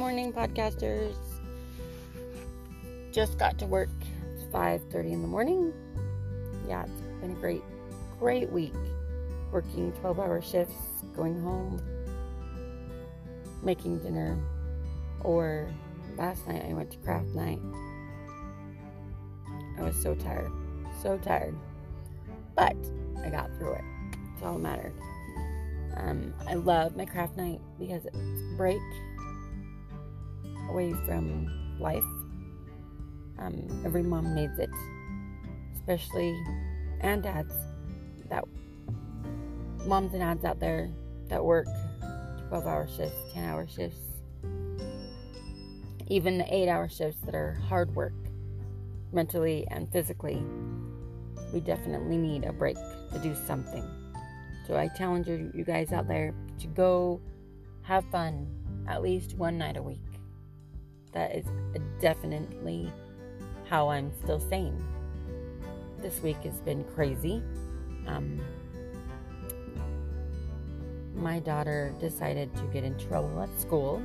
morning, podcasters. Just got to work. It's 5:30 in the morning. Yeah, it's been a great, great week. Working 12-hour shifts, going home, making dinner, or last night I went to craft night. I was so tired, so tired, but I got through it. It's all that mattered. Um, I love my craft night because it's break away from life. Um, every mom needs it, especially and dads that moms and dads out there that work 12 hour shifts, 10 hour shifts, even the 8 hour shifts that are hard work mentally and physically. We definitely need a break to do something. So I challenge you, you guys out there to go have fun at least one night a week. That is definitely how I'm still sane. This week has been crazy. Um, my daughter decided to get in trouble at school.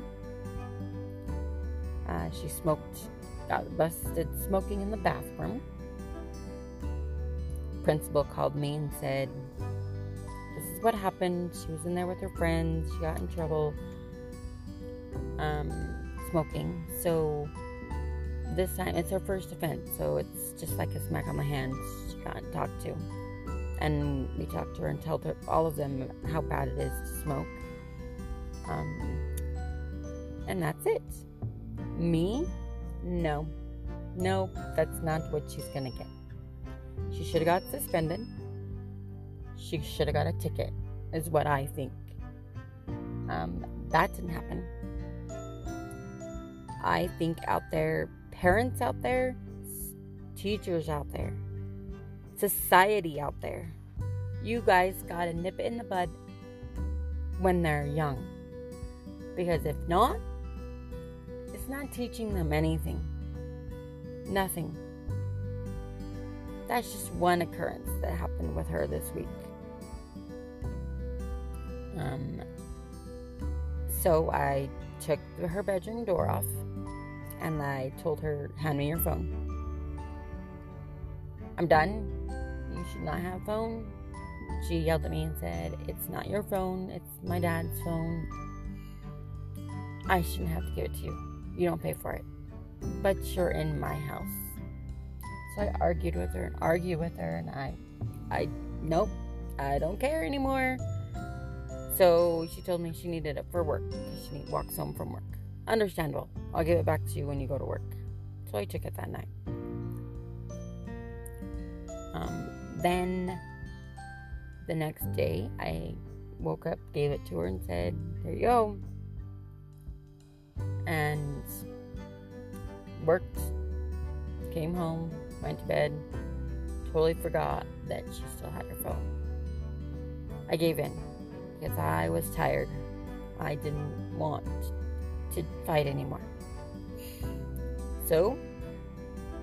Uh, she smoked, got busted smoking in the bathroom. Principal called me and said, This is what happened. She was in there with her friends. She got in trouble um, smoking. So this time it's her first offense. So it's just like a smack on the hand. She got talked to and we talked to her and told her all of them how bad it is to smoke. Um, and that's it. Me? No. No, that's not what she's gonna get. She should have got suspended. She should have got a ticket, is what I think. Um, that didn't happen. I think out there, parents out there, teachers out there, society out there. You guys gotta nip it in the bud when they're young. Because if not, it's not teaching them anything. Nothing. That's just one occurrence that happened with her this week. Um, so I took her bedroom door off and I told her, hand me your phone. I'm done. You should not have phone. She yelled at me and said, It's not your phone, it's my dad's phone. I shouldn't have to give it to you. You don't pay for it. But you're in my house. So I argued with her and argued with her and I I nope, I don't care anymore. So she told me she needed it for work because she walks home from work. Understandable. I'll give it back to you when you go to work. So I took it that night. Um, then the next day, I woke up, gave it to her, and said, There you go. And worked, came home, went to bed, totally forgot that she still had her phone. I gave in because I was tired. I didn't want to fight anymore. So,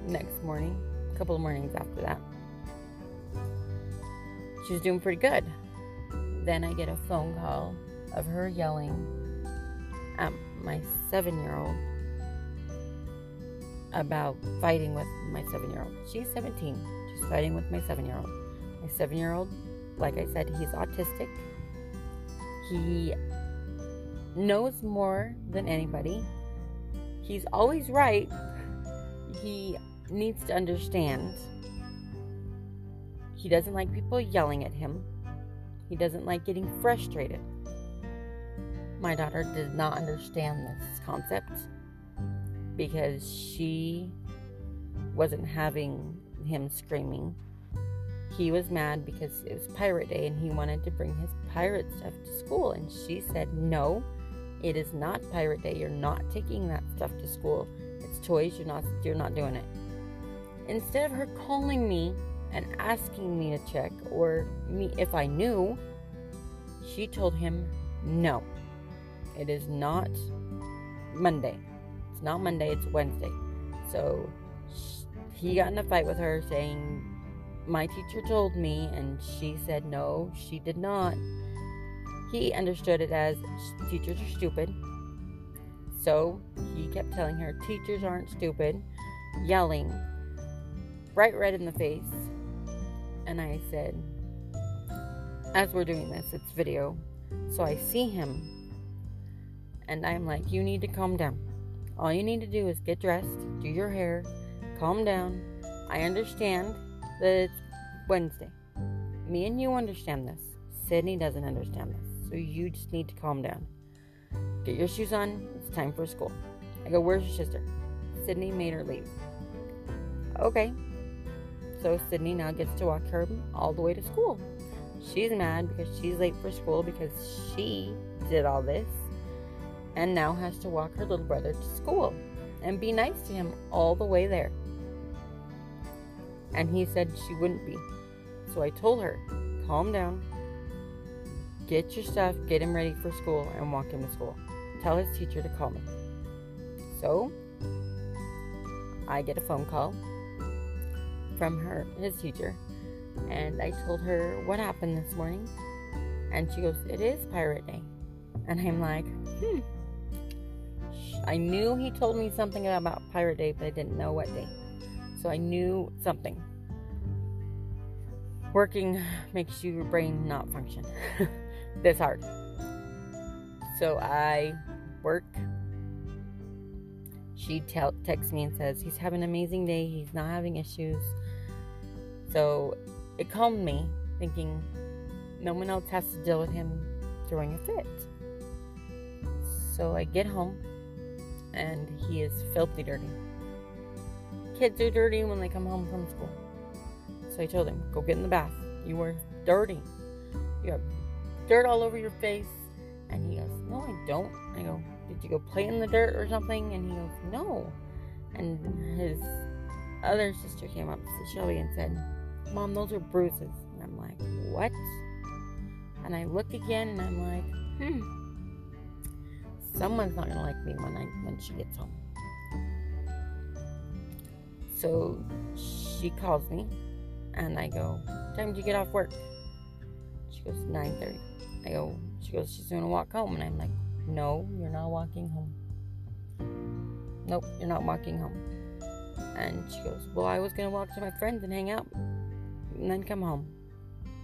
next morning, a couple of mornings after that, she was doing pretty good. Then I get a phone call of her yelling at my seven year old about fighting with my seven year old. She's 17. She's fighting with my seven year old. My seven year old, like I said, he's autistic. He knows more than anybody. He's always right. He needs to understand he doesn't like people yelling at him. He doesn't like getting frustrated. My daughter did not understand this concept because she wasn't having him screaming. He was mad because it was Pirate Day and he wanted to bring his pirate stuff to school. And she said, No, it is not Pirate Day. You're not taking that stuff to school. It's toys. You're not. You're not doing it. Instead of her calling me and asking me to check or me if I knew, she told him no. It is not Monday. It's not Monday, it's Wednesday. So he got in a fight with her saying my teacher told me and she said no, she did not. He understood it as teachers are stupid. So he kept telling her, teachers aren't stupid, yelling, bright red in the face. And I said, as we're doing this, it's video. So I see him. And I'm like, you need to calm down. All you need to do is get dressed, do your hair, calm down. I understand that it's Wednesday. Me and you understand this. Sydney doesn't understand this. So you just need to calm down. Get your shoes on. It's time for school. I go, Where's your sister? Sydney made her leave. Okay. So Sydney now gets to walk her all the way to school. She's mad because she's late for school because she did all this and now has to walk her little brother to school and be nice to him all the way there. And he said she wouldn't be. So I told her, calm down, get your stuff, get him ready for school, and walk him to school. Tell his teacher to call me. So I get a phone call from her, his teacher, and I told her what happened this morning. And she goes, It is Pirate Day. And I'm like, Hmm. I knew he told me something about Pirate Day, but I didn't know what day. So I knew something. Working makes your brain not function this hard. So I work. She tell, texts me and says he's having an amazing day. He's not having issues. So it calmed me, thinking no one else has to deal with him throwing a fit. So I get home and he is filthy dirty. Kids are dirty when they come home from school. So I told him, go get in the bath. You are dirty. You have dirt all over your face. And he goes, no, I don't. I go, did you go play in the dirt or something? And he goes, no. And his other sister came up to Shelby and said, Mom, those are bruises. And I'm like, what? And I look again and I'm like, hmm. Someone's not gonna like me when I when she gets home. So she calls me and I go, time to get off work? Goes, 9.30. I go, she goes, she's gonna walk home. And I'm like, no, you're not walking home. Nope, you're not walking home. And she goes, well, I was gonna walk to my friends and hang out and then come home.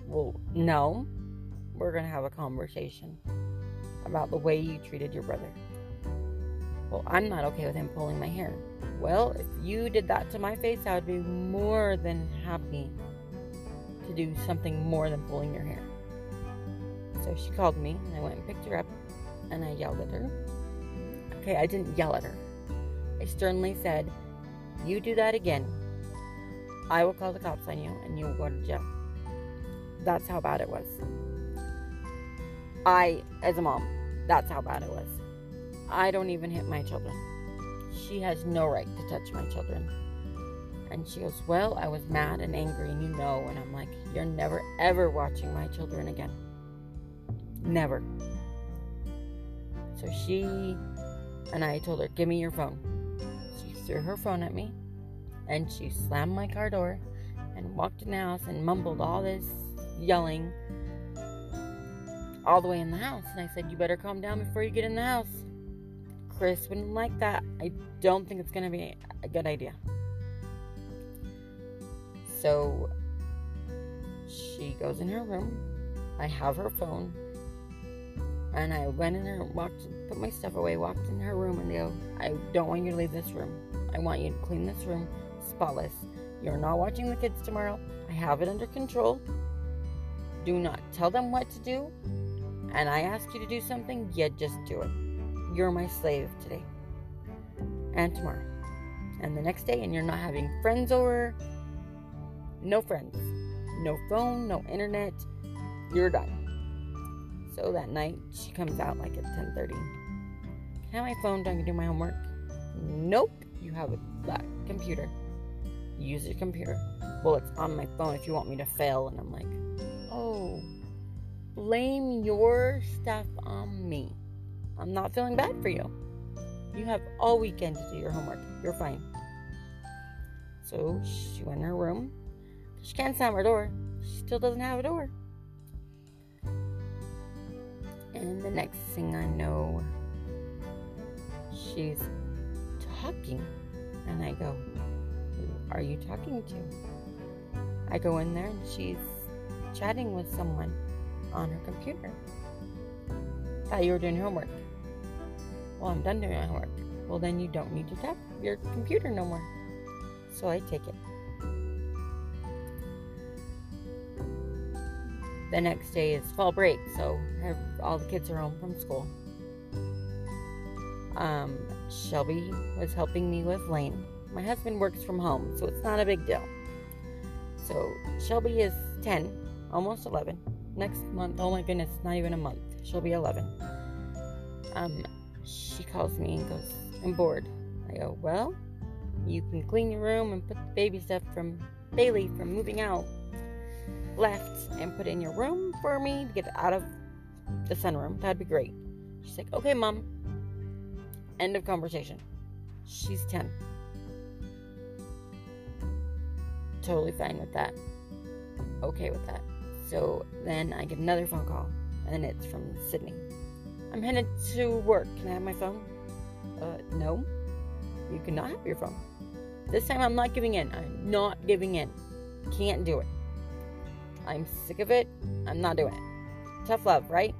Well, no, we're gonna have a conversation about the way you treated your brother. Well, I'm not okay with him pulling my hair. Well, if you did that to my face, I would be more than happy to do something more than pulling your hair. So she called me, and I went and picked her up, and I yelled at her. Okay, I didn't yell at her. I sternly said, You do that again. I will call the cops on you, and you will go to jail. That's how bad it was. I, as a mom, that's how bad it was. I don't even hit my children. She has no right to touch my children. And she goes, Well, I was mad and angry, and you know. And I'm like, You're never, ever watching my children again. Never. So she and I told her, Give me your phone. She threw her phone at me and she slammed my car door and walked in the house and mumbled all this yelling all the way in the house. And I said, You better calm down before you get in the house. Chris wouldn't like that. I don't think it's going to be a good idea. So she goes in her room. I have her phone. And I went in there, walked, put my stuff away, walked in her room, and go, I don't want you to leave this room. I want you to clean this room spotless. You're not watching the kids tomorrow. I have it under control. Do not tell them what to do and I ask you to do something, you just do it. You're my slave today and tomorrow and the next day, and you're not having friends over. No friends, no phone, no internet. You're done. So that night, she comes out like at 10:30. Can I have my phone? Do I do my homework? Nope. You have a that computer. Use your computer. Well, it's on my phone if you want me to fail. And I'm like, oh blame your stuff on me. I'm not feeling bad for you. You have all weekend to do your homework. You're fine. So she went in her room. She can't slam her door. She still doesn't have a door. And the next thing I know, she's talking. And I go, Who are you talking to? I go in there and she's chatting with someone on her computer. Thought you were doing homework. Well, I'm done doing my homework. Well, then you don't need to tap your computer no more. So I take it. The next day is fall break, so all the kids are home from school. Um, Shelby was helping me with Lane. My husband works from home, so it's not a big deal. So Shelby is 10, almost 11. Next month, oh my goodness, not even a month. She'll be 11. Um, she calls me and goes, I'm bored. I go, Well, you can clean your room and put the baby stuff from Bailey from moving out left and put in your room for me to get out of the sunroom. That'd be great. She's like, Okay, mom. End of conversation. She's 10. Totally fine with that. Okay with that. So then I get another phone call, and it's from Sydney. I'm headed to work. Can I have my phone? Uh, no. You cannot have your phone. This time I'm not giving in. I'm not giving in. Can't do it. I'm sick of it. I'm not doing it. Tough love, right?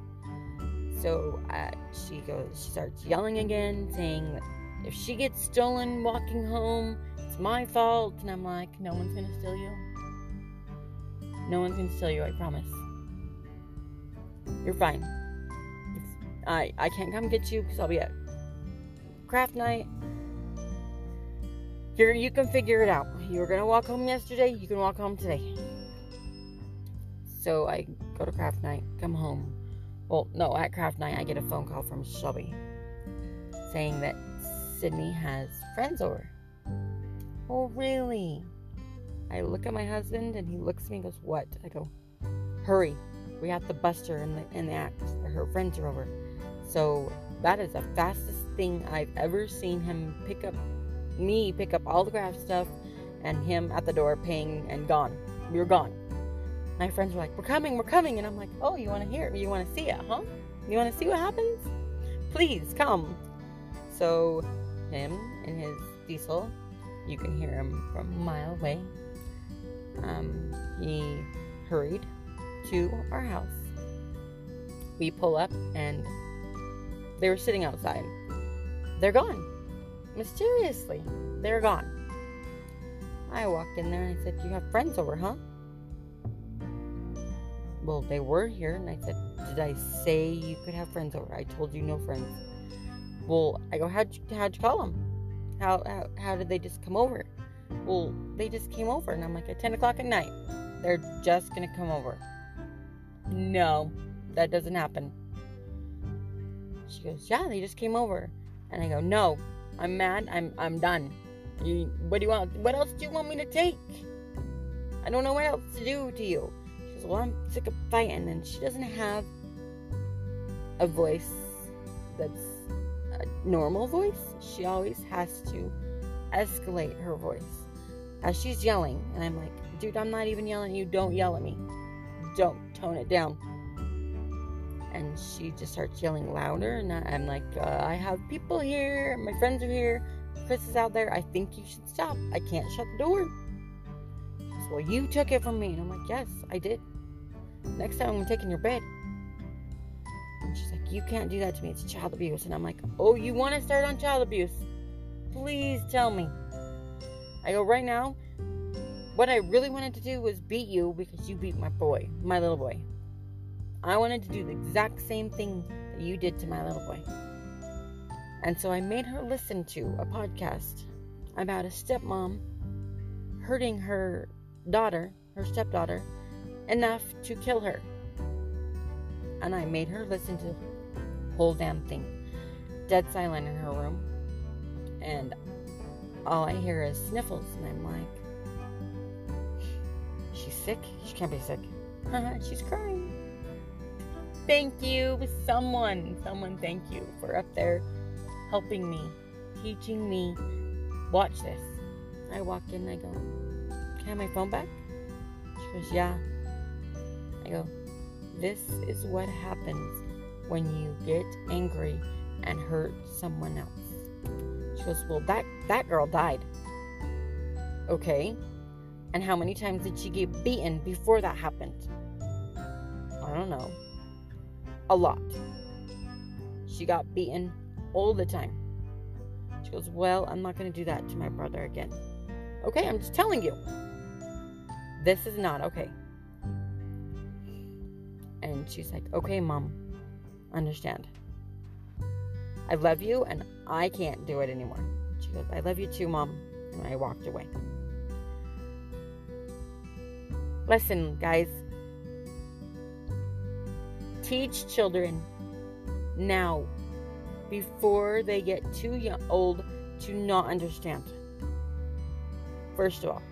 So uh, she goes, she starts yelling again, saying if she gets stolen walking home, it's my fault. And I'm like, no one's gonna steal you. No one's gonna steal you, I promise. You're fine. I I can't come get you because I'll be at craft night. Here you can figure it out. You were gonna walk home yesterday, you can walk home today. So I go to craft night, come home. Well, no, at craft night I get a phone call from Shelby saying that Sydney has friends over. Oh, really? I look at my husband and he looks at me and goes, What? I go, Hurry. We have to bust her in the, in the act. Her friends are over. So that is the fastest thing I've ever seen him pick up me, pick up all the craft stuff, and him at the door paying and gone. We were gone. My friends were like, We're coming, we're coming. And I'm like, Oh, you want to hear it? You want to see it, huh? You want to see what happens? Please come. So, him and his diesel, you can hear him from a mile away. Um, he hurried to our house. We pull up and they were sitting outside. They're gone. Mysteriously, they're gone. I walked in there and I said, You have friends over, huh? Well, they were here, and I said, Did I say you could have friends over? I told you no friends. Well, I go, How'd you, how'd you call them? How, how, how did they just come over? Well, they just came over, and I'm like, At 10 o'clock at night, they're just gonna come over. No, that doesn't happen. She goes, Yeah, they just came over. And I go, No, I'm mad. I'm I'm done. You, what do you want? What else do you want me to take? I don't know what else to do to you. Well, I'm sick of fighting. And she doesn't have a voice that's a normal voice. She always has to escalate her voice as she's yelling. And I'm like, Dude, I'm not even yelling at you. Don't yell at me. Don't tone it down and she just starts yelling louder and i'm like uh, i have people here my friends are here chris is out there i think you should stop i can't shut the door says, well you took it from me and i'm like yes i did next time i'm taking your bed. And she's like you can't do that to me. It's child abuse. And i'm like oh you want to start on child abuse? Please tell me. I go right now what i really wanted to do was beat you because you beat my boy my little boy. I wanted to do the exact same thing that you did to my little boy. And so I made her listen to a podcast about a stepmom hurting her daughter, her stepdaughter, enough to kill her. And I made her listen to the whole damn thing. Dead silent in her room. And all I hear is sniffles. And I'm like, she's sick? She can't be sick. she's crying thank you, someone, someone, thank you for up there helping me, teaching me. Watch this. I walk in I go, Can I have my phone back? She goes, Yeah. I go, This is what happens when you get angry and hurt someone else. She goes, Well, that, that girl died. Okay. And how many times did she get beaten before that happened? I don't know. A lot. She got beaten all the time. She goes, Well, I'm not going to do that to my brother again. Okay, I'm just telling you. This is not okay. And she's like, Okay, mom, understand. I love you and I can't do it anymore. She goes, I love you too, mom. And I walked away. Listen, guys. Teach children now before they get too young, old to not understand. First of all.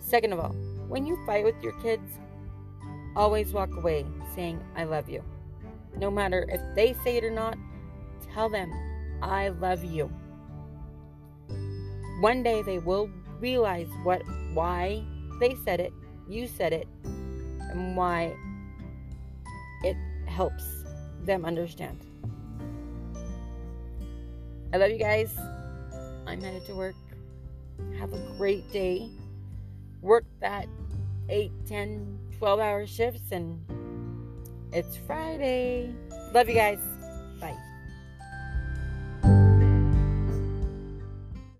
Second of all, when you fight with your kids, always walk away saying, I love you. No matter if they say it or not, tell them, I love you. One day they will realize what why they said it, you said it, and why it helps them understand. I love you guys. I'm headed to work. Have a great day. Work that 8, 10, 12 hour shifts, and it's Friday. Love you guys. Bye.